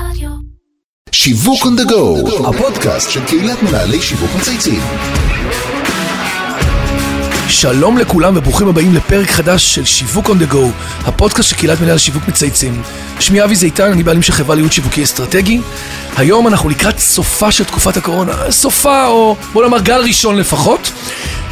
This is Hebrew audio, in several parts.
רדיו. שיווק on the go, הפודקאסט של קהילת מנהלי שיווק מצייצים. שלום לכולם וברוכים הבאים לפרק חדש של שיווק on the go, הפודקאסט של קהילת מנהל שיווק מצייצים. שמי אבי זיתן, אני בעלים של חברה לייעוד שיווקי אסטרטגי. היום אנחנו לקראת סופה של תקופת הקורונה, סופה או בוא נאמר גל ראשון לפחות.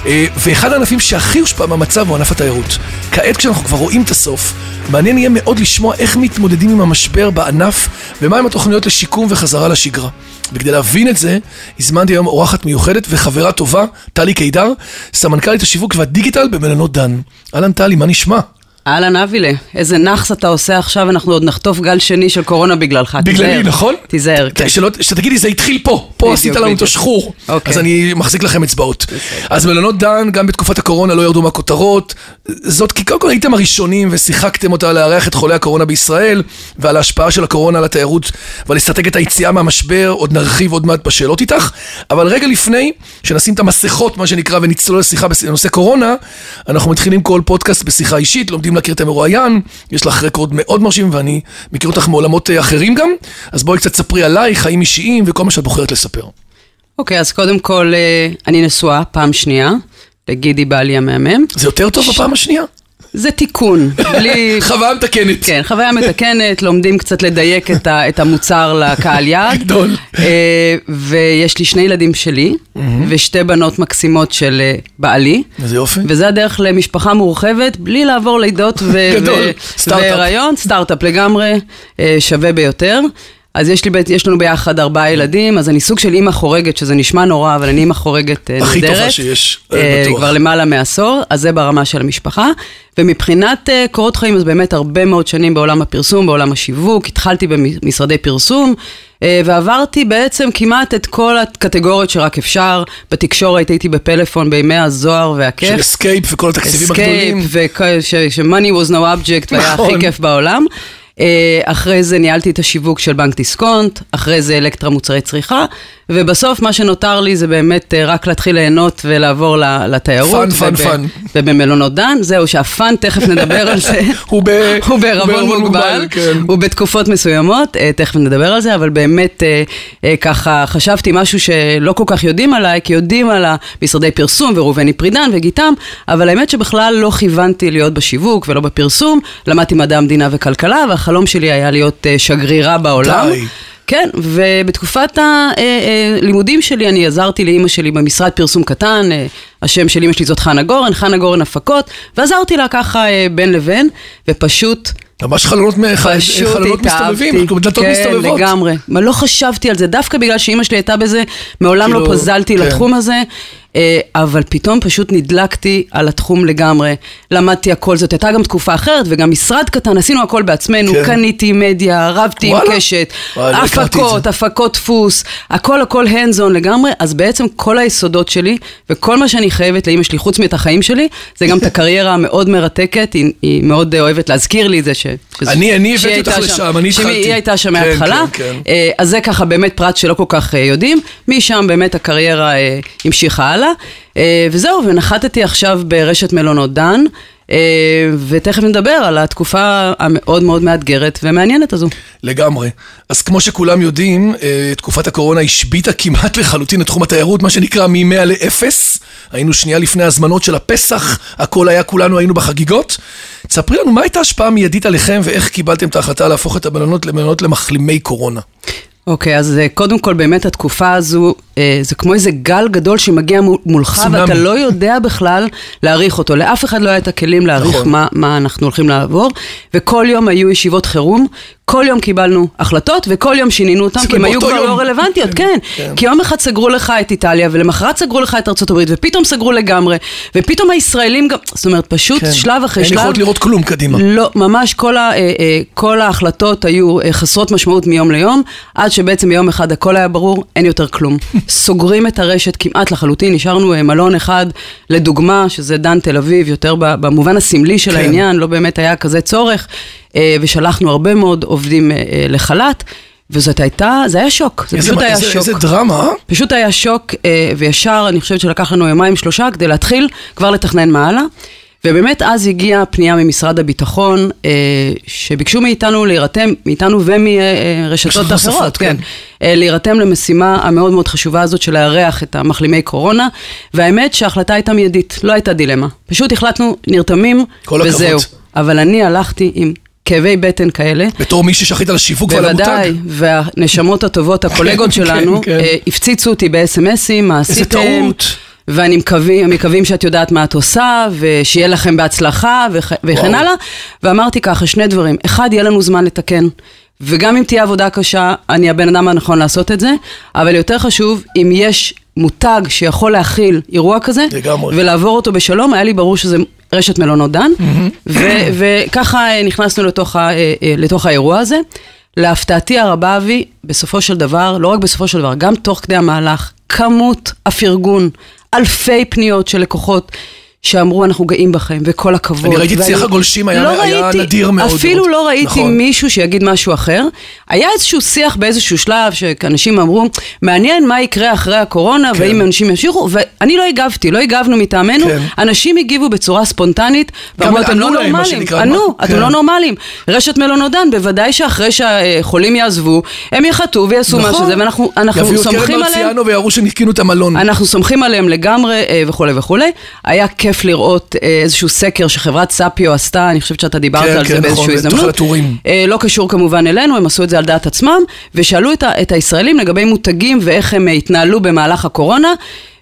אה, ואחד הענפים שהכי הושפע מהמצב הוא ענף התיירות. כעת כשאנחנו כבר רואים את הסוף, מעניין יהיה מאוד לשמוע איך מתמודדים עם המשבר בענף ומהם התוכניות לשיקום וחזרה לשגרה. וכדי להבין את זה, הזמנתי היום אורחת מיוחדת וחברה טובה, טלי קידר, סמנכ"לית השיווק והדיגיטל במלונות דן. אהלן טלי, מה נשמע? אהלן אבילה, איזה נאחס אתה עושה עכשיו, אנחנו עוד נחטוף גל שני של קורונה בגללך. בגללי. נכון? תיזהר, כן. שלא, שתגידי, זה התחיל פה, פה עשית לנו את. השחרור. אוקיי. אז אני מחזיק לכם אצבעות. אז מלונות דן, גם בתקופת הקורונה לא ירדו מהכותרות. זאת כי קודם כל הייתם הראשונים ושיחקתם אותה לארח את חולי הקורונה בישראל, ועל ההשפעה של הקורונה על התיירות ועל אסטרטגיית היציאה מהמשבר, עוד נרחיב עוד מעט בשאלות איתך. אבל רגע לפני שנשים את המסכות, מה שנקרא, ונצלול לשיחה בנושא קורונה, אנחנו מתחילים כל פודקאסט בשיחה אישית, לומדים להכיר את המרואיין, יש לך רקורד מאוד מרשים ואני מכיר אותך מעולמות אה, אחרים גם, אז בואי קצת ספרי עלייך, חיים אישיים וכל מה שאת בוחרת לספר. אוקיי, אז קודם כל, אה, אני נשואה פעם שנייה, לגידי בעלי המהמם. זה יותר טוב בפעם השנייה? זה תיקון, בלי... חוויה מתקנת. כן, חוויה מתקנת, לומדים קצת לדייק את, ה, את המוצר לקהל יעד. גדול. אה, ויש לי שני ילדים שלי, ושתי בנות מקסימות של אה, בעלי. איזה יופי. וזה הדרך למשפחה מורחבת, בלי לעבור לידות ו- גדול, סטארט-אפ. והיריון, סטארט-אפ לגמרי, אה, שווה ביותר. אז יש, לי, יש לנו ביחד ארבעה ילדים, אז אני סוג של אימא חורגת, שזה נשמע נורא, אבל אני אימא חורגת אה, הכי נהדרת. טובה שיש, אני אה, בטוח. כבר למעלה מעשור, אז זה ברמה של המשפחה. ומבחינת אה, קורות חיים, אז באמת הרבה מאוד שנים בעולם הפרסום, בעולם השיווק, התחלתי במשרדי פרסום, אה, ועברתי בעצם כמעט את כל הקטגוריות שרק אפשר. בתקשורת הייתי בפלאפון בימי הזוהר והכיף. של Escape וכל התקציבים הגדולים. ש-money was no object, והיה נכון. הכי כיף בעולם. אה, אחרי זה ניהלתי את השיווק של בנק דיסקונט, אחרי זה אלקטרה מוצרי צריכה, ובסוף מה שנותר לי זה באמת אה, רק להתחיל ליהנות ולעבור לתיירות. fun, fun, fun. ובמלונות דן, זהו, שה fun, תכף נדבר על זה. הוא בערבון מוגבל, כן. הוא בתקופות מסוימות, אה, תכף נדבר על זה, אבל באמת אה, ככה חשבתי משהו שלא כל כך יודעים עליי, כי יודעים על המשרדי פרסום וראובני פרידן וגיתם, אבל האמת שבכלל לא כיוונתי להיות בשיווק ולא בפרסום, למדתי מדעי המדינה וכלכלה, והחלום שלי היה להיות שגרירה בעולם. די. כן, ובתקופת הלימודים שלי אני עזרתי לאימא שלי במשרד פרסום קטן, אה, השם של אימא שלי זאת חנה גורן, חנה גורן הפקות, ועזרתי לה ככה אה, בין לבין, ופשוט ממש חלונות מ- פשוט חלונות מסתובבים, דלתות כן, מסתובבות. לגמרי. מה, לא חשבתי על זה, דווקא בגלל שאימא שלי הייתה בזה, מעולם כאילו, לא פזלתי כן. לתחום הזה, אה, אבל פתאום פשוט נדלקתי על התחום לגמרי. למדתי הכל, זאת הייתה גם תקופה אחרת, וגם משרד קטן, עשינו הכל בעצמנו, כן. קניתי מדיה, רבתי עם וואלה. קשת, וואי, לא הפקות. הפקות דפוס, הכל הכל hands on לגמרי, אז בעצם כל היסודות שלי, וכל מה שאני חייבת לאימא שלי, חוץ מאת החיים שלי, זה גם את הקריירה המאוד מרתקת, היא, היא מאוד אה, אוהבת להזכיר לי את זה ש... אני- אני הבאתי אותך לשם, אני התחלתי. שהיא הייתה שם כן, מההתחלה. כן, כן. אה, אז זה ככה באמת פרט שלא כל כך אה, יודעים. משם באמת הקריירה אה, המשיכה הלאה. אה, וזהו, ונחתתי עכשיו ברשת מלונות דן. אה, ותכף נדבר על התקופה המאוד מאוד מאתגרת ומעניינת הזו. לגמרי. אז כמו שכולם יודעים, אה, תקופת הקורונה השביתה כמעט לחלוטין את תחום התיירות, מה שנקרא מ-100 ל-0. היינו שנייה לפני הזמנות של הפסח, הכל היה, כולנו היינו בחגיגות. תספרי לנו, מה הייתה ההשפעה המיידית עליכם ואיך קיבלתם את ההחלטה להפוך את המלונות למלונות למחלימי קורונה? אוקיי, אז אה, קודם כל באמת התקופה הזו, זה כמו איזה גל גדול שמגיע מול- מולך, צונאמי. ואתה לא יודע בכלל להעריך אותו. לאף אחד לא היה את הכלים להעריך נכון. מה, מה אנחנו הולכים לעבור, וכל יום היו ישיבות חירום, כל יום קיבלנו החלטות, וכל יום שינינו אותן, כי הן היו כבר יום. לא רלוונטיות, כן, כן. כן. כי יום אחד סגרו לך את איטליה, ולמחרת סגרו לך את ארצות הברית, ופתאום סגרו לגמרי, ופתאום הישראלים גם, זאת אומרת, פשוט כן. שלב אחרי אין שלב. יכולת לראות כלום קדימה. לא, ממש כל, ה, אה, אה, כל ההחלטות היו אה, חסרות משמעות מיום ליום, עד שבעצם ביום אחד הכל היה ברור, אין יותר כלום. סוגרים את הרשת כמעט לחלוטין, נשארנו אה, מלון אחד, לדוגמה, שזה דן תל אביב, יותר במובן הסמלי של כן. העניין, לא באמת היה כזה צורך, אה, ושלחנו הרבה מאוד עובדים אה, לחל"ת. וזאת הייתה, זה היה שוק, זה איזה- פשוט היה איזה- שוק. איזה דרמה? פשוט היה שוק, וישר, אני חושבת שלקח לנו יומיים שלושה כדי להתחיל כבר לתכנן מה הלאה. ובאמת אז הגיעה פנייה ממשרד הביטחון, אה, שביקשו מאיתנו להירתם, מאיתנו ומרשתות רשתות אחרות, נוספות, כן, כן. אה, להירתם למשימה המאוד מאוד חשובה הזאת של לארח את המחלימי קורונה, והאמת שההחלטה הייתה מיידית, לא הייתה דילמה. פשוט החלטנו, נרתמים, כל הכבוד. וזהו. אבל אני הלכתי עם כאבי בטן כאלה. בתור מישהי שאחראית על השיווק ועל המותג. בוודאי, והנשמות הטובות, הקולגות כן, שלנו, כן. אה, הפציצו אותי ב-SMSים, מה איזה עשיתם? טעות. ואני מקווים, מקווים שאת יודעת מה את עושה, ושיהיה לכם בהצלחה, וכ- וכן וואו. הלאה. ואמרתי ככה, שני דברים. אחד, יהיה לנו זמן לתקן. וגם אם תהיה עבודה קשה, אני הבן אדם הנכון לעשות את זה, אבל יותר חשוב, אם יש מותג שיכול להכיל אירוע כזה, לגמרי. ולעבור אותו בשלום, היה לי ברור שזה רשת מלונות דן, ו- וככה אה, נכנסנו לתוך, ה- אה, אה, לתוך האירוע הזה. להפתעתי הרבה, אבי, בסופו של דבר, לא רק בסופו של דבר, גם תוך כדי המהלך, כמות הפרגון, אלפי פניות של לקוחות. שאמרו אנחנו גאים בכם וכל הכבוד. אני ראיתי את שיח הגולשים, היה- לא היה ראיתי- נדיר מאוד אפילו לראות. לא ראיתי נכון. מישהו שיגיד משהו אחר. היה איזשהו שיח באיזשהו שלב שאנשים אמרו, מעניין מה יקרה אחרי הקורונה כן. והאם אנשים ימשיכו, ואני לא הגבתי, לא הגבנו מטעמנו, כן. אנשים הגיבו בצורה ספונטנית, ואמרו, אתם לא נורמלים, ענו, מה? אתם כן. לא נורמלים. רשת מלונות דן, בוודאי שאחרי שהחולים יעזבו, הם יחטאו ויעשו נכון. משהו, ואנחנו אנחנו יביאו את סומכים קרן עליהם. מרציאנו ויראו שניקינו את המלון. אנחנו סומכים עליהם לגמרי אה, וכולי וכולי. היה כיף לראות אה, איזשהו סקר שחברת סאפיו עשתה, אני חושבת שאתה דיברת כן, על כן, זה באיזושהי נכון, הזדמנות. הטורים. אה, לא קשור כמובן אלינו, הם עשו את זה על דעת עצמם, ושאלו את, את הישראלים לגבי מותגים ואיך הם אה, התנהלו במהלך הקורונה,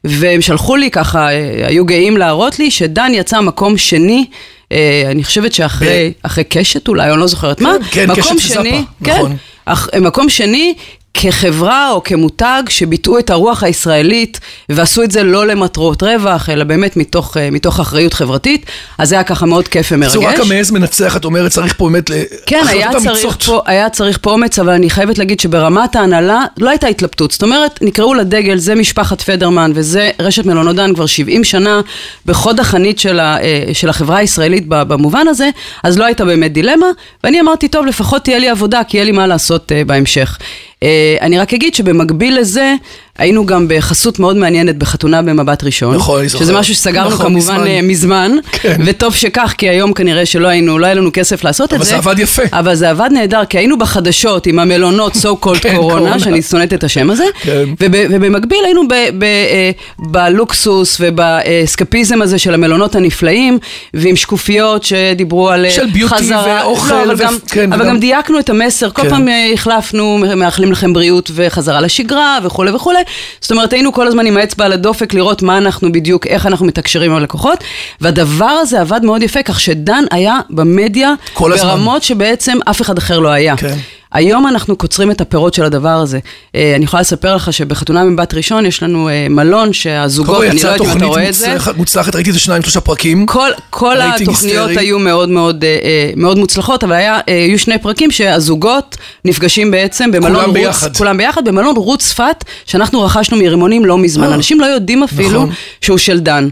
והם שלחו לי ככה, היו גאים להראות לי שדן יצא מקום שני. אני חושבת שאחרי אחרי קשת אולי, או אני לא זוכרת מה, כן, מקום קשת שני, כן, נכון. אך, מקום שני, כחברה או כמותג שביטאו את הרוח הישראלית ועשו את זה לא למטרות רווח, אלא באמת מתוך, אה, מתוך אחריות חברתית, אז זה היה ככה מאוד כיף ומרגש. בצורה רק המעז מנצח, את אומרת, צריך פה באמת כן, היה צריך. פה, היה צריך פה אומץ, אבל אני חייבת להגיד שברמת ההנהלה לא הייתה התלבטות. זאת אומרת, נקראו לדגל, זה משפחת פדרמן וזה רשת מלונות דן כבר 70 שנה בחוד החנית של, ה, אה, של החברה הישראלית במובן הזה, אז לא הייתה באמת דילמה, ואני אמרתי, טוב, לפחות תהיה לי עבודה, כי יהיה לי מה לעשות אה, בהמשך. אה, אני רק אגיד שבמקביל לזה, היינו גם בחסות מאוד מעניינת בחתונה במבט ראשון. נכון, אני זוכר. שזה משהו שסגרנו נכון, כמובן מזמן. אה, מזמן, כן. וטוב שכך, כי היום כנראה שלא היינו, לא היה לנו כסף לעשות את אבל זה. זה עבד יפה. אבל זה עבד נהדר, כי היינו בחדשות עם המלונות so called כן, קורונה. שאני שונאת את השם הזה, כן. וב- ובמקביל היינו ב- ב- אה, בלוקסוס ובאסקפיזם הזה של המלונות הנפלאים, ועם שקופיות שדיברו על אה, של ביוטי חזרה. ואוכל לא, אבל ו- גם, כן, אבל וגם- גם דייקנו את המסר, כל כן. פעם החלפנו, מאחלים לכם בריאות וחזרה לשגרה וכולי וכולי. זאת אומרת, היינו כל הזמן עם האצבע על הדופק לראות מה אנחנו בדיוק, איך אנחנו מתקשרים עם הלקוחות, והדבר הזה עבד מאוד יפה, כך שדן היה במדיה כל הזמן. ברמות שבעצם אף אחד אחר לא היה. כן. היום אנחנו קוצרים את הפירות של הדבר הזה. אה, אני יכולה לספר לך שבחתונה מבת ראשון יש לנו אה, מלון שהזוגות, אני לא יודעת אם אתה רואה את זה. מוצלחת- מוצלחת, ראיתי איזה שניים, שלושה פרקים. כל, כל התוכניות היסטרי. היו מאוד מאוד, אה, מאוד מוצלחות, אבל היה, היו שני פרקים שהזוגות נפגשים בעצם במלון כולם רוץ, ביחד. כולם ביחד, במלון רות צפת, שאנחנו רכשנו מרימונים לא מזמן. אנשים לא יודעים אפילו נכון. שהוא של דן.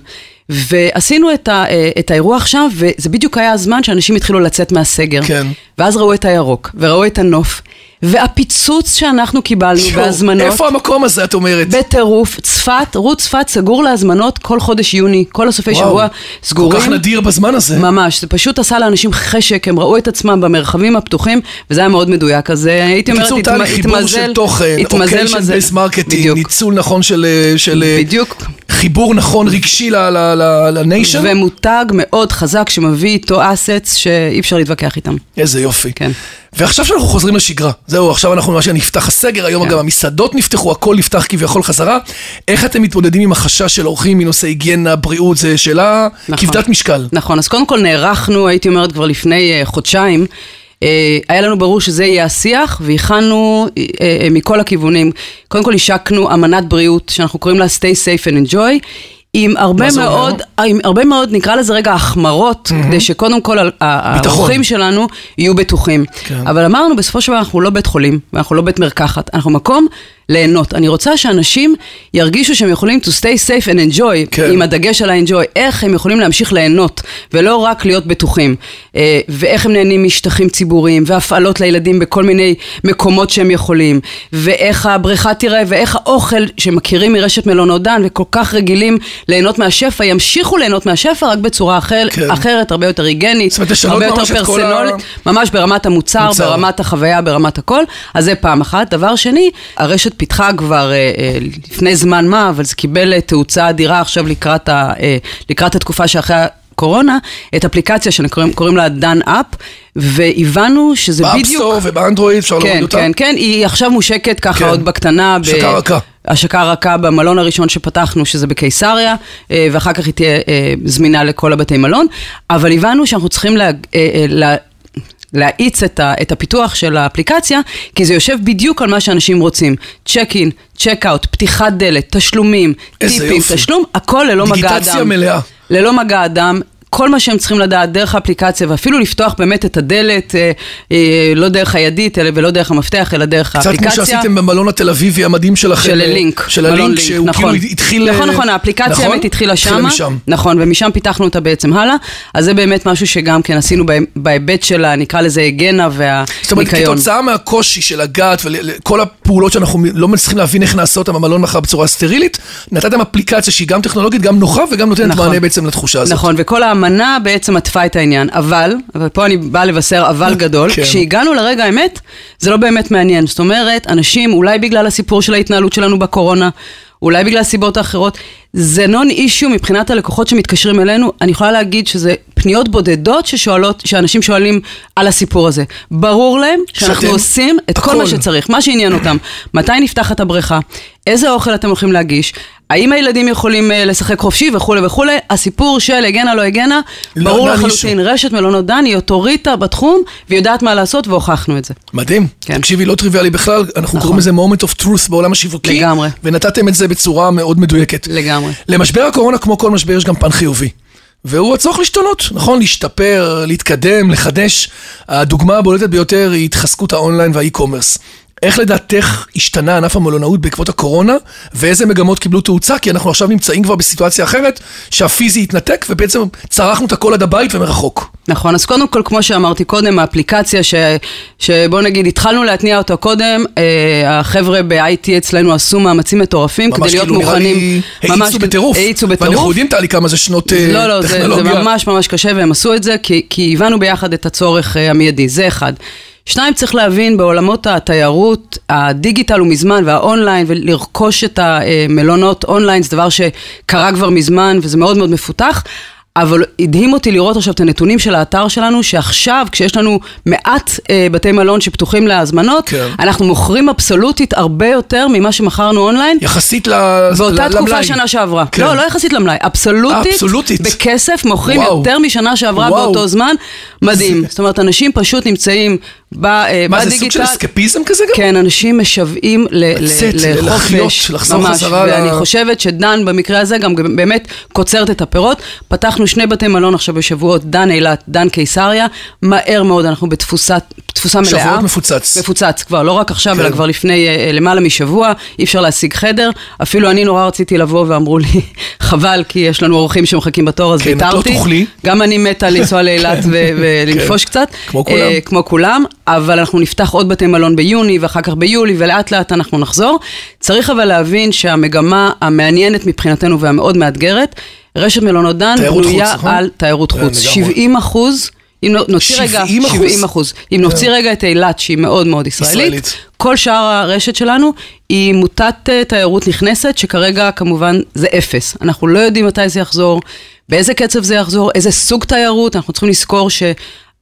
ועשינו את, ה, אה, את האירוע עכשיו, וזה בדיוק היה הזמן שאנשים התחילו לצאת מהסגר. כן. ואז ראו את הירוק, וראו את הנוף, והפיצוץ שאנחנו קיבלנו יואו, בהזמנות. איפה המקום הזה, את אומרת? בטירוף, צפת, רות צפת סגור להזמנות כל חודש יוני, כל הסופי וואו, שבוע סגורים. כל כך נדיר בזמן הזה. ממש, זה פשוט עשה לאנשים חשק, הם ראו את עצמם במרחבים הפתוחים, וזה היה מאוד מדויק, אז אה, הייתי אומרת, בקיצור, התמ- תהליך חיבור של תוכן, התמזל אוקיישן מזל. בייס מרקטינג, בדיוק, ניצול נכון של... של בדיוק. חיבור נכון רגשי לניישן. ומותג מאוד חזק שמביא איתו אסטס שאי אפשר להתווכח איתם. איזה יופי. כן. ועכשיו שאנחנו חוזרים לשגרה, זהו, עכשיו אנחנו ממש נפתח הסגר, היום כן. גם המסעדות נפתחו, הכל נפתח כביכול חזרה. איך אתם מתמודדים עם החשש של אורחים מנושא היגיינה, בריאות, זו שאלה נכון. כבדת משקל. נכון, אז קודם כל נערכנו, הייתי אומרת כבר לפני אה, חודשיים. אה, היה לנו ברור שזה יהיה השיח, והכנו אה, מכל הכיוונים. קודם כל השקנו אמנת בריאות, שאנחנו קוראים לה stay safe and enjoy. עם הרבה? מאוד, עם הרבה מאוד, נקרא לזה רגע החמרות, כדי שקודם כל ה- ה- ביטחון. האורחים שלנו יהיו בטוחים. כן. אבל אמרנו, בסופו של דבר אנחנו לא בית חולים, ואנחנו לא בית מרקחת, אנחנו מקום ליהנות. אני רוצה שאנשים ירגישו שהם יכולים to stay safe and enjoy, כן. עם הדגש על ה-enjoy, איך הם יכולים להמשיך ליהנות, ולא רק להיות בטוחים. אה, ואיך הם נהנים משטחים ציבוריים, והפעלות לילדים בכל מיני מקומות שהם יכולים, ואיך הבריכה תראה, ואיך האוכל שמכירים מרשת מלונות דן, וכל כך רגילים ליהנות מהשפע, ימשיכו ליהנות מהשפע, רק בצורה אחר, כן. אחרת, הרבה יותר היגנית, הרבה יותר כל ה- ממש ברמת המוצר, מוצר. ברמת החוויה, ברמת הכל. אז זה פעם אחת. דבר שני, הרשת פיתחה כבר אה, אה, לפני זמן מה, אבל זה קיבל אה, תאוצה אדירה עכשיו לקראת, ה, לקראת התקופה שאחרי הקורונה, את אפליקציה שקוראים קוראים לה Dan App, והבנו שזה בדיוק... ב App Store ובאנדרואיד אפשר להוריד כן, אותה. כן, כן, היא עכשיו מושקת ככה כן. עוד בקטנה. ב- השקה רכה. השקה רכה במלון הראשון שפתחנו, שזה בקיסריה, ואחר כך היא תהיה זמינה לכל הבתי מלון, אבל הבנו שאנחנו צריכים לה, לה, להאיץ את, ה, את הפיתוח של האפליקציה, כי זה יושב בדיוק על מה שאנשים רוצים. צ'ק אין, צ'ק אאוט, פתיחת דלת, תשלומים, טיפים, יופי. תשלום, הכל ללא מגע אדם. דיגיטציה מלאה. ללא מגע אדם. כל מה שהם צריכים לדעת דרך האפליקציה, ואפילו לפתוח באמת את הדלת, אה, אה, לא דרך הידית אלא- ולא דרך המפתח, אלא דרך קצת האפליקציה. כמו שעשיתם במלון התל אביבי המדהים שלכם. של אה, לינק, של הלינק, לינק, שהוא נכון. כאילו התחיל... נכון, אה, נכון, האפליקציה נכון? האמת התחילה שמה. משם. נכון, ומשם פיתחנו אותה בעצם הלאה. אז זה באמת משהו שגם כן עשינו בה- בהיבט של, נקרא לזה היגנה זאת אומרת, והניקיון. כתוצאה מהקושי של לגעת וכל הפעולות שאנחנו לא מצליחים להבין איך נעשה אותם במלון מחר בצורה סטרילית, נתתם אפליקציה שהיא גם טכנולוגית, גם נוחה וגם נותנת נכון. מענה בעצם לתחושה הזאת. נכון, וכל האמנה בעצם עטפה את העניין. אבל, ופה אני באה לבשר אבל גדול, כן. כשהגענו לרגע האמת, זה לא באמת מעניין. זאת אומרת, אנשים, אולי בגלל הסיפור של ההתנהלות שלנו בקורונה, אולי בגלל הסיבות האחרות, זה נון אישיו מבחינת הלקוחות שמתקשרים אלינו. אני יכולה להגיד שזה פניות בודדות ששואלות, שאנשים שואלים על הסיפור הזה. ברור להם שאנחנו שאתם- עושים את כל הכל. מה שצריך, מה שעניין אותם. מתי נפתחת הבריכה? איזה אוכל אתם הולכים להגיש? האם הילדים יכולים אה, לשחק חופשי וכולי וכולי? הסיפור של הגנה לא הגנה, לא ברור ענה לחלוטין. רשת מלונות דן היא אוטוריטה בתחום, והיא יודעת מה לעשות והוכחנו את זה. מדהים. כן. תקשיבי, לא טריוויאלי בכלל, אנחנו קוראים לזה moment of truth בעולם השיווקי. לגמרי. ונתתם את זה בצורה מאוד מדויקת. לגמרי. למשבר הקורונה, כמו כל משבר, יש גם פן חיובי. והוא הצורך להשתנות, נכון? להשתפר, להתקדם, לחדש. הדוגמה הבולטת ביותר היא התחזקות האונליין והאי-קומרס. איך לדעתך השתנה ענף המלונאות בעקבות הקורונה, ואיזה מגמות קיבלו תאוצה? כי אנחנו עכשיו נמצאים כבר בסיטואציה אחרת, שהפיזי התנתק, ובעצם צרכנו את הכל עד הבית ומרחוק. נכון, אז קודם כל, כמו שאמרתי קודם, האפליקציה ש, שבוא נגיד, התחלנו להתניע אותה קודם, אה, החבר'ה ב-IT אצלנו עשו מאמצים מטורפים כדי להיות כאילו נראה מוכנים. לי, ממש האיצו בטירוף. האיצו ואנחנו בטירוף. יודעים, טלי, כמה זה שנות אה, לא, לא, זה, זה טכנולוגיה. ממש ממש קשה והם עשו את זה כי, כי הבנו ביחד את הצורך אה, המיידי, זה אחד. שניים, צריך להבין בעולמות התיירות, הדיגיטל הוא מזמן והאונליין ולרכוש את המלונות אונליין זה דבר שקרה כבר מזמן וזה מאוד מאוד מפותח. אבל הדהים אותי לראות עכשיו את הנתונים של האתר שלנו, שעכשיו, כשיש לנו מעט אה, בתי מלון שפתוחים להזמנות, כן. אנחנו מוכרים אבסולוטית הרבה יותר ממה שמכרנו אונליין. יחסית ל... באותה ל- תקופה למלאי. שנה שעברה. כן. לא, לא יחסית למלאי, אבסולוטית, אבסולוטית. בכסף מוכרים וואו. יותר משנה שעברה וואו. באותו זמן, מדהים. זאת אומרת, אנשים פשוט נמצאים ב- אה, מה, בדיגיטל. זה סוג של אסקפיזם כזה גם? כן, אנשים משוועים לחופש, לחזור חזרה ואני חושבת שדן במקרה הזה גם באמת קוצרת את הפירות. פתחנו שני בתי מלון עכשיו בשבועות, דן אילת, דן קיסריה, מהר מאוד אנחנו בתפוסה תפוסה מלאה. שבועות מפוצץ. מפוצץ כבר, לא רק עכשיו, כן. אלא כבר לפני אה, אה, למעלה משבוע, אי אפשר להשיג חדר. אפילו אני נורא רציתי לבוא ואמרו לי, חבל, כי יש לנו אורחים שמחכים בתור, אז כן, את לא ויתרתי. תוכלי. גם אני מתה לנסוע לאילת ו- ולנפוש כן. קצת. כמו כולם. אבל אנחנו נפתח עוד בתי מלון ביוני ואחר כך ביולי ולאט לאט אנחנו נחזור. צריך אבל להבין שהמגמה המעניינת מבחינתנו והמאוד מאתגרת, רשת מלונות דן בנויה נכון? על תיירות כן, חוץ. לגמרי. 70 אחוז. אם נו- נוציא רגע, 70 אחוז? 70 אחוז. אם נוציא רגע את אילת, שהיא מאוד מאוד ישראלית, ישראלית. כל שאר הרשת שלנו היא מוטת אה, תיירות נכנסת, שכרגע כמובן זה אפס. אנחנו לא יודעים מתי זה יחזור, באיזה קצב זה יחזור, איזה סוג תיירות, אנחנו צריכים לזכור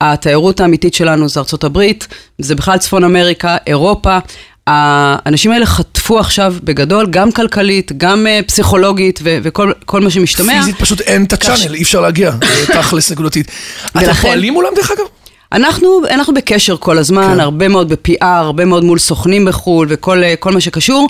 שהתיירות האמיתית שלנו זה ארצות הברית, זה בכלל צפון אמריקה, אירופה. האנשים האלה חטפו עכשיו בגדול, גם כלכלית, גם אה, פסיכולוגית ו- וכל כל מה שמשתמע. פיזית פשוט אין את הצ'אנל, אי אפשר להגיע, זה תכלס נקודתית. אתם פועלים מולם דרך אגב? אנחנו, אנחנו בקשר כל הזמן, כן. הרבה מאוד ב-PR, הרבה מאוד מול סוכנים בחו"ל וכל אה, מה שקשור.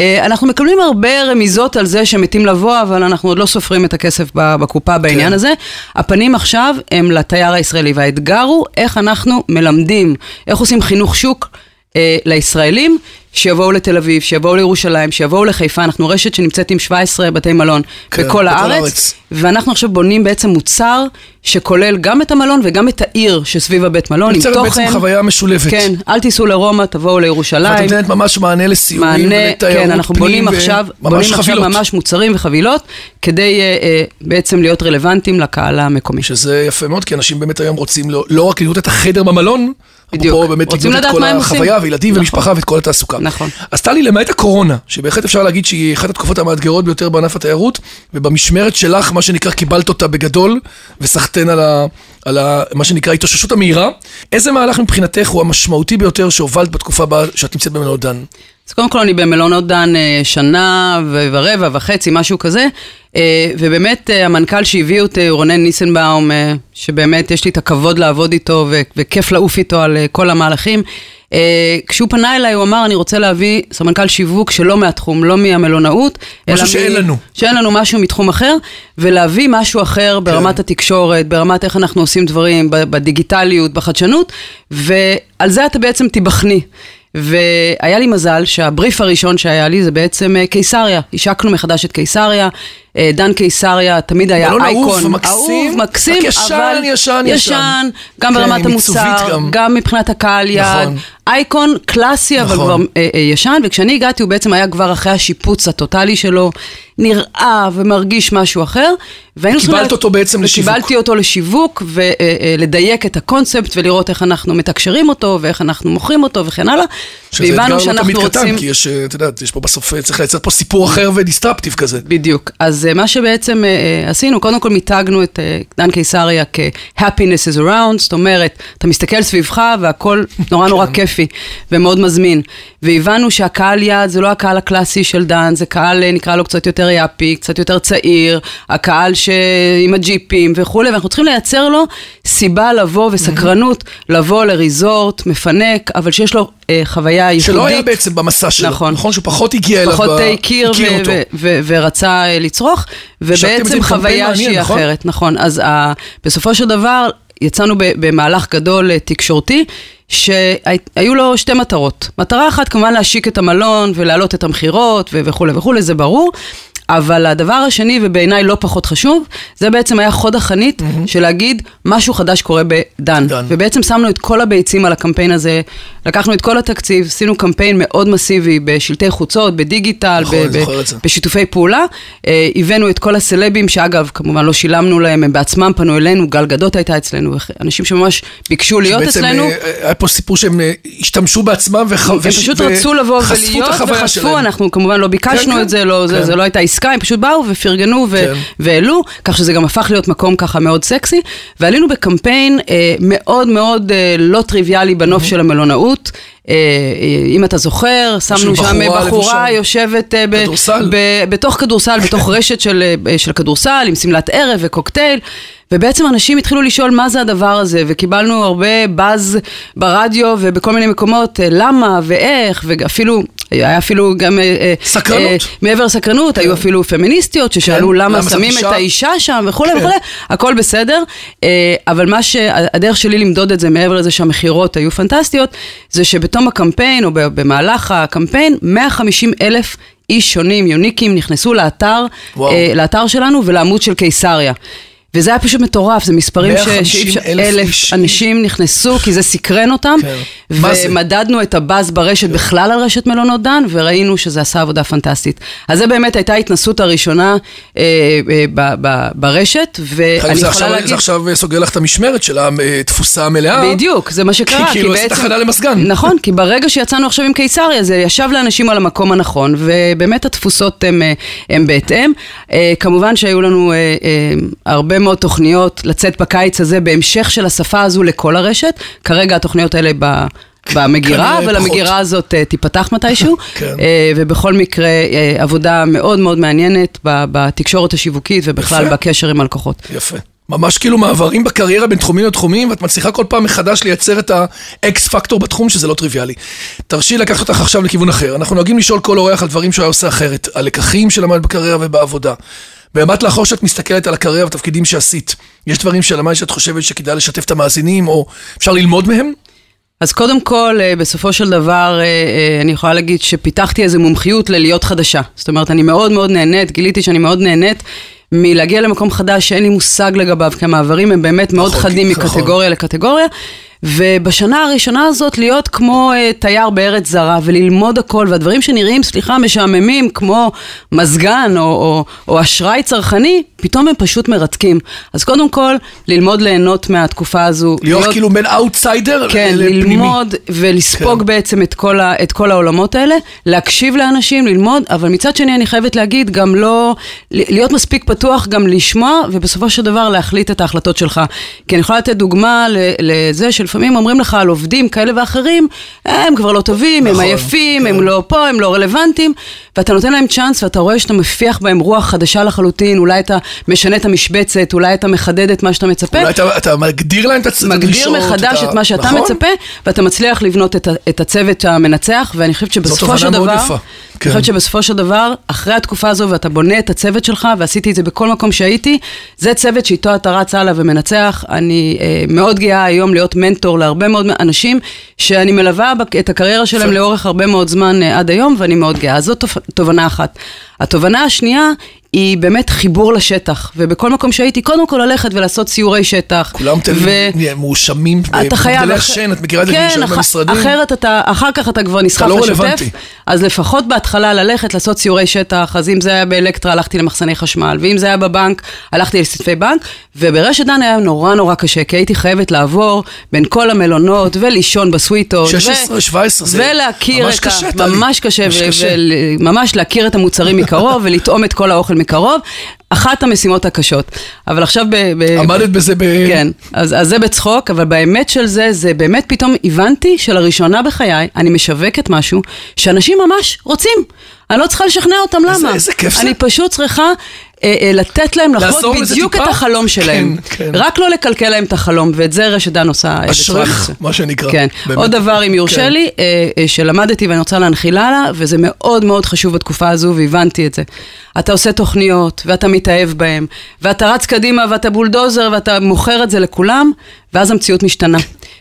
אה, אנחנו מקבלים הרבה רמיזות על זה שמתים לבוא, אבל אנחנו עוד לא סופרים את הכסף בקופה בעניין כן. הזה. הפנים עכשיו הם לתייר הישראלי, והאתגר הוא איך אנחנו מלמדים, איך עושים חינוך שוק. אה, לישראלים שיבואו לתל אביב, שיבואו לירושלים, שיבואו לחיפה, אנחנו רשת שנמצאת עם 17 בתי מלון כן, בכל בכל הארץ, הארץ. ואנחנו עכשיו בונים בעצם מוצר שכולל גם את המלון וגם את העיר שסביב הבית מלון, עם תוכן. בעצם חוויה משולבת. כן, אל תיסעו לרומא, תבואו ואת לירושלים. נותנת ממש מענה לסיורים ולתיירות כן, אנחנו פנים בונים ו- עכשיו, בונים עכשיו חבילות. ממש מוצרים וחבילות, כדי אה, אה, בעצם להיות רלוונטיים לקהל המקומי. שזה יפה מאוד, כי אנשים באמת היום רוצים לא, לא רק לראות את החדר במלון, בדיוק. אפרופו באמת רוצים לדעת כל מה הם עושים. החוויה, וילדים נכון. ומשפחה ואת כל התעסוקה. נכון. אז טלי, למעט הקורונה, שבהחלט אפשר להגיד שהיא אחת התקופות המאתגרות ביותר בענף התיירות, ובמשמרת שלך, מה שנקרא, קיבלת אותה בגדול, וסחטיין על, ה, על ה, מה שנקרא התאוששות המהירה. איזה מהלך מבחינתך הוא המשמעותי ביותר שהובלת בתקופה הבאה שאת נמצאת במלונות דן? אז קודם כל אני במלונות דן אה, שנה ורבע וחצי, משהו כזה, אה, ובאמת אה, המנכ"ל שהביא אותי, רונן ניסנבאום, שבאמת יש לי את הכבוד לעבוד איתו וכיף לעוף איתו על כל המהלכים. כשהוא פנה אליי, הוא אמר, אני רוצה להביא סמנכ"ל שיווק שלא מהתחום, לא מהמלונאות. משהו שאין מ- לנו. שאין לנו משהו מתחום אחר, ולהביא משהו אחר ברמת התקשורת, ברמת איך אנחנו עושים דברים, בדיגיטליות, בחדשנות, ועל זה אתה בעצם תיבחני. והיה לי מזל שהבריף הראשון שהיה לי זה בעצם אה, קיסריה. השקנו מחדש את קיסריה. אה, דן קיסריה תמיד היה אייקון. אהוב ומקסים, אהוב, מקסים, ישן, אבל... ישן, ישן. ישן, גם כן, ברמת המוצר, גם. גם מבחינת הקהל יעד. נכון. אייקון קלאסי, אבל נכון. כבר אה, אה, ישן, וכשאני הגעתי הוא בעצם היה כבר אחרי השיפוץ הטוטלי שלו, נראה ומרגיש משהו אחר. קיבלת אותו בעצם לשיווק. קיבלתי אותו לשיווק, ולדייק את הקונספט ולראות איך אנחנו מתקשרים אותו, ואיך אנחנו מוכרים אותו וכן הלאה. שזה אתגר לא תמיד קטן, רוצים... כי יש, אה, את יודעת, יש פה בסוף, אה, צריך לייצר פה סיפור אחר ודיסטרפטיב כזה. בדיוק. אז מה שבעצם אה, עשינו, קודם כל מיתגנו את אה, דן קיסריה כ-happiness is around, זאת אומרת, אתה מסתכל סביבך והכל נורא נורא כיפי ומאוד מזמין. והבנו שהקהל יעד זה לא הקהל הקלאסי של דן, זה קהל, נקרא לו קצת יותר יאפי, קצת יותר צעיר, הקהל ש... עם הג'יפים וכולי, ואנחנו צריכים לייצר לו סיבה לבוא וסקרנות לבוא לריזורט מפנק, אבל שיש לו אה, חוויה ייחודית. שלא היה בעצם במסע שלו. נכון. נכון, שהוא פחות הגיע אליו. פחות הכיר ו- אותו. ו- ו- ורצה אה, לצרוך, ובעצם חוויה שהיא נכון? אחרת, נכון. אז ה- בסופו של דבר, יצאנו ב- במהלך גדול אה, תקשורתי, שהיו לו שתי מטרות. מטרה אחת, כמובן להשיק את המלון ולהעלות את המכירות ו- וכולי וכולי, זה ברור. אבל הדבר השני, ובעיניי לא פחות חשוב, זה בעצם היה חוד החנית mm-hmm. של להגיד, משהו חדש קורה בדן. דן. ובעצם שמנו את כל הביצים על הקמפיין הזה, לקחנו את כל התקציב, עשינו קמפיין מאוד מסיבי בשלטי חוצות, בדיגיטל, נכון, ב- ב- את זה. בשיתופי פעולה. אה, הבאנו את כל הסלבים, שאגב, כמובן לא שילמנו להם, הם בעצמם פנו אלינו, גל גדות הייתה אצלנו, אנשים שממש ביקשו להיות שבעצם, אצלנו. אה, היה פה סיפור שהם אה, השתמשו בעצמם וח... הם פשוט רצו לבוא וחשפו את ולהיות, החוויה וחשפו, שלהם. אנחנו כמובן לא ביקשנו כן, את זה, לא, זה, כן. זה לא הייתה עסקה, הם פשוט באו ופרגנו ו- כן. והעלו, כך שזה גם הפך להיות מקום ככה מאוד סקסי, ועלינו בקמפיין אה, מאוד מאוד אה, לא טריוויאלי בנוף של המלונאות. אה, אה, אם אתה זוכר, שמנו שם בחורה בחורה. יושבת אה, ב- כדורסל. ב- בתוך כדורסל, בתוך רשת של, אה, של כדורסל, עם שמלת ערב וקוקטייל. ובעצם אנשים התחילו לשאול מה זה הדבר הזה, וקיבלנו הרבה באז ברדיו ובכל מיני מקומות, אה, למה ואיך, ואפילו, היה אפילו גם... אה, אה, סקרנות. אה, מעבר לסקרנות, היו אפילו פמיניסטיות ששאלו כן, למה למה שמים את אישה? האישה שם וכולי כן. וכולי, הכל בסדר. אה, אבל מה שהדרך שלי למדוד את זה, מעבר לזה שהמכירות היו פנטסטיות, זה שבתום הקמפיין, או במהלך הקמפיין, 150 אלף איש שונים, יוניקים, נכנסו לאתר. אה, לאתר שלנו ולעמוד של קיסריה. וזה היה פשוט מטורף, זה מספרים ש- 150 שאי אפשר, אלף אלף איש. אנשים נכנסו, כי זה סקרן אותם, כן. ומדדנו את הבאז ברשת בכלל על רשת מלונות דן, וראינו שזה עשה עבודה פנטסטית. אז זה באמת הייתה ההתנסות הראשונה אה, אה, ב- ב- ברשת, ואני זה יכולה עכשיו- להגיד... זה עכשיו אה, סוגר לך את המשמרת של התפוסה המלאה. בדיוק, זה מה שקרה. כי כאילו עשית הכנה למזגן. נכון, כי ברגע שיצאנו עכשיו עם קיסריה, זה ישב לאנשים על המקום הנכון, ובאמת התפוסות הן אה, בהתאם. אה, כמובן שהיו לנו אה, אה, הרבה מאוד תוכניות לצאת בקיץ הזה בהמשך של השפה הזו לכל הרשת. כרגע התוכניות האלה ב... במגירה, אבל פחות. המגירה הזאת אה, תיפתח מתישהו, כן. אה, ובכל מקרה אה, עבודה מאוד מאוד מעניינת בתקשורת השיווקית ובכלל יפה. בקשר עם הלקוחות. יפה. ממש כאילו מעברים בקריירה בין תחומים לתחומים, ואת מצליחה כל פעם מחדש לייצר את האקס פקטור בתחום, שזה לא טריוויאלי. תרשי לקחת אותך עכשיו לכיוון אחר. אנחנו נוהגים לשאול כל אורח על דברים שהוא היה עושה אחרת, על לקחים שלמד בקריירה ובעבודה. במבט לאחור שאת מסתכלת על הקריירה והתפקידים שעשית, יש דברים שלמדת שאת חושבת שכדאי לשתף את המאזינים, או אפשר ללמוד מהם? אז קודם כל, אה, בסופו של דבר, אה, אה, אני יכולה להגיד שפיתחתי איזו מומחיות ללהיות חדשה. זאת אומרת, אני מאוד מאוד נהנית, גיליתי שאני מאוד נהנית מלהגיע למקום חדש שאין לי מושג לגביו, כי המעברים הם באמת מאוד חדים. מקטגוריה לקטגוריה. ובשנה הראשונה הזאת להיות כמו אה, תייר בארץ זרה וללמוד הכל, והדברים שנראים, סליחה, משעממים, כמו מזגן או, או, או אשראי צרכני, פתאום הם פשוט מרתקים. אז קודם כל, ללמוד ליהנות מהתקופה הזו. להיות כאילו בין אאוטסיידר כן, לפנימי. ללמוד ולספוג כן. בעצם את כל, ה, את כל העולמות האלה, להקשיב לאנשים, ללמוד, אבל מצד שני אני חייבת להגיד, גם לא, להיות מספיק פתוח גם לשמוע, ובסופו של דבר להחליט את ההחלטות שלך. כי אני יכולה לתת דוגמה ל- לזה שלפעמים אומרים לך על עובדים כאלה ואחרים, הם כבר לא טובים, הם נכון, עייפים, כן. הם לא פה, הם לא רלוונטיים, ואתה נותן להם צ'אנס ואתה רואה שאתה מפיח בהם רוח חדשה לחלוטין, אולי אתה משנה את המשבצת, אולי אתה מחדד את מה שאתה מצפה. אולי אתה, אתה מגדיר להם את את מגדיר הדרישות, מחדש ה- את מה שאתה נכון? מצפה, ואתה מצליח לבנות את, את הצוות המנצח, ואני חושבת שבסופו של תובנה מאוד דבר, יפה, אני כן. חושבת שבסופו של דבר, אחרי התקופה הזו, ואתה בונה את הצוות שלך, ועשיתי את זה בכל מקום שהייתי, זה צוות שאיתו אתה רץ הלאה ומנצח. אני אה, מאוד גאה היום להיות מנטור להרבה מאוד אנשים, שאני מלווה את הקריירה שלהם. לאורך הרבה מאוד זמן אה, עד היום, ואני מאוד גאה. אז זאת תובנה אחת. התובנה השנייה, היא באמת חיבור לשטח, ובכל מקום שהייתי, קודם כל ללכת ולעשות סיורי שטח. כולם ו- מואשמים אתה חייב... במגדלי אח- השן, את מכירה את זה כן, כשהם אח- במשרדים? אחרת אתה, אחר כך אתה כבר נסחף לא לשוטף. רלוונטי. אז לפחות בהתחלה ללכת, לעשות סיורי שטח, אז אם זה היה באלקטרה, הלכתי למחסני חשמל, ואם זה היה בבנק, הלכתי לסניפי בנק, וברשת דן היה נורא נורא קשה, כי הייתי חייבת לעבור בין כל המלונות, ולישון בסוויטות. 16, 17, זה ולהכיר ממש את קשה, ה... ממש קשה, ממש ו- קשה. וממש להכיר את המוצרים מקרוב, ולטעום את כל האוכל מקרוב. אחת המשימות הקשות. אבל עכשיו ב... ב- עמדת בזה ב... כן, אז, אז זה בצחוק, אבל באמת של זה, זה באמת פתאום הבנתי שלראשונה בחיי אני משווקת משהו שאנשים ממש רוצים. אני לא צריכה לשכנע אותם איזה- למה. איזה כיף זה. אני פשוט צריכה לתת להם לחוות בדיוק? את החלום שלהם. כן, כן. רק לא לקלקל להם את החלום, ואת זה רשת דן עושה אה, בצורה אשריך. מה שנקרא. כן. באמת. עוד דבר, אם יורשה כן. לי, אה, אה, שלמדתי ואני רוצה להנחיל הלאה, וזה מאוד מאוד חשוב בתקופה הזו, והבנתי את זה. אתה עושה תוכניות, ואתה מתאהב בהן, ואתה רץ קדימה, ואתה בולדוזר, ואתה מוכר את זה לכולם, ואז המציאות משתנה.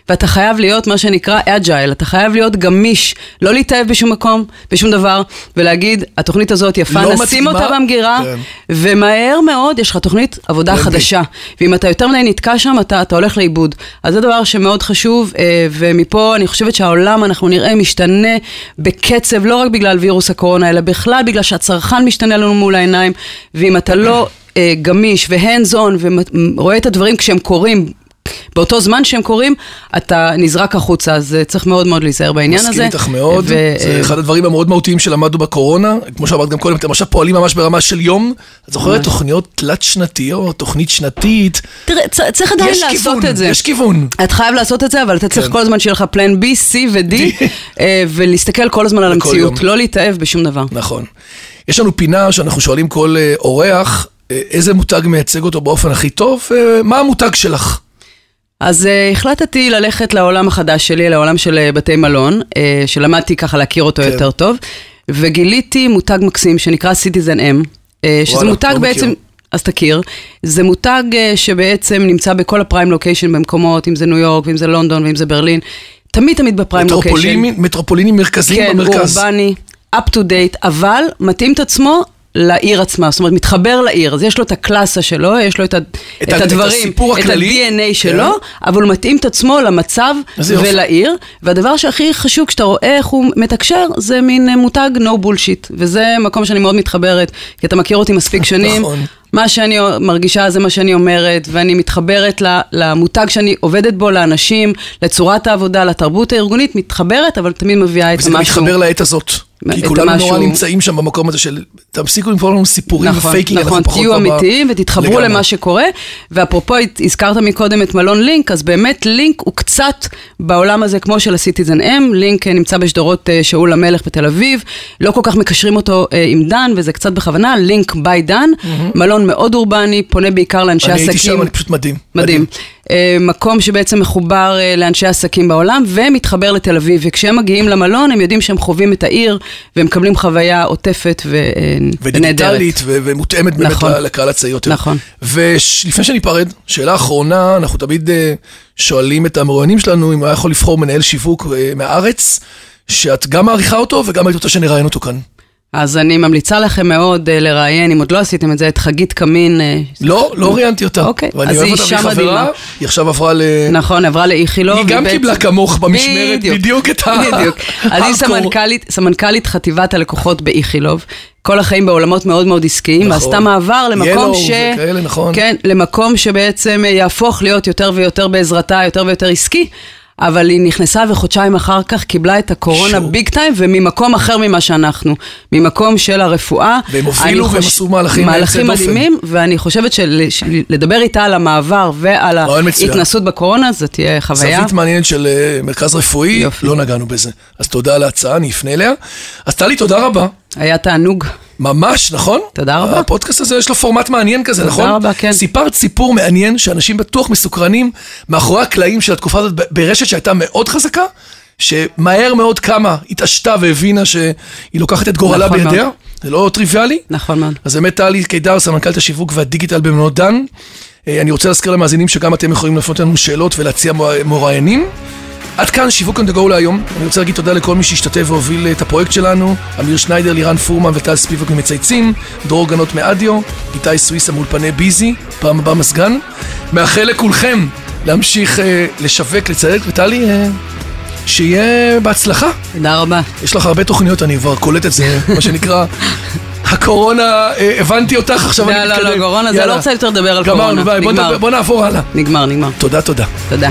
ואתה חייב להיות מה שנקרא agile, אתה חייב להיות גמיש, לא להתאהב בשום מקום, בשום דבר, ולהגיד, התוכנית הזאת יפה, לא נשים מתאימה, אותה במגירה, כן. ומהר מאוד יש לך תוכנית עבודה מדהים. חדשה. ואם אתה יותר מדי נתקע שם, אתה, אתה הולך לאיבוד. אז זה דבר שמאוד חשוב, אה, ומפה אני חושבת שהעולם, אנחנו נראה, משתנה בקצב, לא רק בגלל וירוס הקורונה, אלא בכלל בגלל שהצרכן משתנה לנו מול העיניים, ואם אתה לא אה, גמיש והנדס און ורואה את הדברים כשהם קורים, באותו זמן שהם קורים, אתה נזרק החוצה, אז אה, צריך מאוד מאוד להיזהר בעניין הזה. מסכים איתך מאוד, ו- זה אה, אחד הדברים המאוד מהותיים שלמדנו בקורונה, כמו שאמרת גם קודם, אתם עכשיו פועלים ממש ברמה של יום, את זוכרת. תוכניות תלת-שנתיות, תוכנית שנתית, תראה, צריך עדיין יש לעשות כיוון, את זה. יש כיוון. אתה חייב לעשות את זה, אבל אתה צריך כן. כל הזמן שיהיה לך פלן B, C ו-D, אה, ולהסתכל כל הזמן על המציאות. לא להתאהב בשום דבר. נכון. יש לנו פינה שאנחנו שואלים כל אורח, איזה מותג מייצג אותו באופן הכי טוב, מה המותג שלך? אז uh, החלטתי ללכת לעולם החדש שלי, לעולם של uh, בתי מלון, uh, שלמדתי ככה להכיר אותו כן. יותר טוב, וגיליתי מותג מקסים שנקרא Citizen M, uh, שזה וואלה, מותג לא בעצם... מכיר. אז תכיר, זה מותג שבעצם נמצא בכל הפריים לוקיישן במקומות, אם זה ניו יורק, ואם זה לונדון, ואם זה ברלין, תמיד תמיד בפריים לוקיישן. מטרופולינים- מרכזיים כן, במרכז. אורבני, up to date, אבל מתאים את עצמו לעיר עצמה, זאת אומרת, מתחבר לעיר, אז יש לו את הקלאסה שלו, יש לו את, ה, את, את הדברים, הכללי. את ה-DNA שלו, אבל הוא מתאים את עצמו למצב. ולעיר, והדבר שהכי חשוב כשאתה רואה איך הוא מתקשר, זה מין אה, מותג no bullshit, וזה מקום שאני מאוד מתחברת, כי אתה מכיר אותי מספיק שנים. נכון. מה שאני מרגישה זה מה שאני אומרת, ואני מתחברת למותג שאני עובדת בו, לאנשים, לצורת העבודה, לתרבות הארגונית, מתחברת, אבל תמיד מביאה את וזה המשהו. מתחבר לעת הזאת. כי כולנו המשהו- נורא נמצאים שם במקום הזה של, תפסיקו למכור לנו סיפורים נכון, ופייקים, נכון, פחות תהיו אמיתיים ותתחברו לגמרי. למה שקורה. ואפרופו, הזכרת מקודם את מלון לינק, אז באמת לינק הוא קצת בעולם הזה כמו של ה citizenM, לינק אה, נמצא בשדרות אה, שאול המלך בתל אביב, לא כל כך מקשרים אותו אה, עם דן, וזה קצת בכוונה, Link by Dan, מלון מאוד אורבני, פונה בעיקר לאנשי אני עסקים. הייתי שם, אני פשוט מדהים. מדהים. אה, מקום שבעצם מחובר אה, לאנשי עסקים בעולם ומתחבר לתל אביב, וכשהם מגיעים למלון הם יודעים שהם חווים את העיר והם מקבלים חוויה עוטפת ונהדרת. ודיגיטלית ו- ומותאמת באמת נכון. לקהל הצעיר יותר. נכון. ולפני שניפרד, שאלה אחרונה, אנחנו תמיד אה, שואלים את המרואיינים שלנו אם הוא היה יכול לבחור מנהל שיווק אה, מהארץ, שאת גם מעריכה אותו וגם היית רוצה שנראיין אותו כאן. אז אני ממליצה לכם מאוד אה, לראיין, אם עוד לא עשיתם את זה, את חגית קמין. אה, לא, לא ראיינתי אותה. אוקיי, ואני אז אוהב היא אותה אישה והיא חברה, מדהימה. היא עכשיו עברה ל... נכון, עברה לאיכילוב. היא גם קיבלה כמוך במשמרת בדיוק את ה- בדיוק. אז היא. סמנכ"לית, סמנכ"לית חטיבת הלקוחות באיכילוב. כל החיים בעולמות מאוד מאוד עסקיים, נכון. ועשתה מעבר למקום Yellow ש... וכאלה, נכון. כן, למקום שבעצם אה, יהפוך להיות יותר ויותר בעזרתה, יותר ויותר עסקי. אבל היא נכנסה וחודשיים אחר כך קיבלה את הקורונה שו. ביג טיים וממקום אחר ממה שאנחנו, ממקום של הרפואה. והם הובילו והם עשו מהלכים מהלכים. מדהימים, ואני חושבת שלדבר איתה על המעבר ועל. ההתנסות בקורונה, זו תהיה חוויה. זווית מעניינת של אה, מרכז רפואי, יופי. לא נגענו בזה. אז תודה על ההצעה, אני אפנה אליה. אז טלי, תודה רבה. היה תענוג. ממש, נכון? תודה רבה. הפודקאסט הזה יש לו פורמט מעניין כזה, תודה נכון? רבה, כן. סיפרת סיפור מעניין שאנשים בטוח מסוקרנים מאחורי הקלעים של התקופה הזאת ברשת שהייתה מאוד חזקה, שמהר מאוד קמה, התעשתה והבינה שהיא לוקחת את גורלה נכון בידיה. מאוד. זה לא טריוויאלי. נכון מאוד. אז באמת טלי קידר, סמנכ"לית השיווק והדיגיטל במלונות דן. אה, אני רוצה להזכיר למאזינים שגם אתם יכולים להפנות לנו שאלות ולהציע מור- מוראיינים. עד כאן שיווק on the go להיום. אני רוצה להגיד תודה לכל מי שהשתתף והוביל את הפרויקט שלנו. אמיר שניידר, לירן פורמן וטל ספיבוק ממצייצים, דרור גנות מאדיו, איתי סוויסה מאולפני ביזי, פעם הבאה מזגן. מאחל לכולכם להמשיך אה, לשווק, לצייק, וטלי, אה, שיהיה בהצלחה. תודה רבה. יש לך הרבה תוכניות, אני כבר קולט את זה, מה שנקרא, הקורונה, אה, הבנתי אותך, עכשיו אני לא, מתקדם. לא, לא, קורונה, זה. לא רוצה יותר לדבר על גמרנו, קורונה. ביי, נגמר. נדבר- בוא נעבור הלאה. נגמר, נגמר. תודה, תודה. תודה.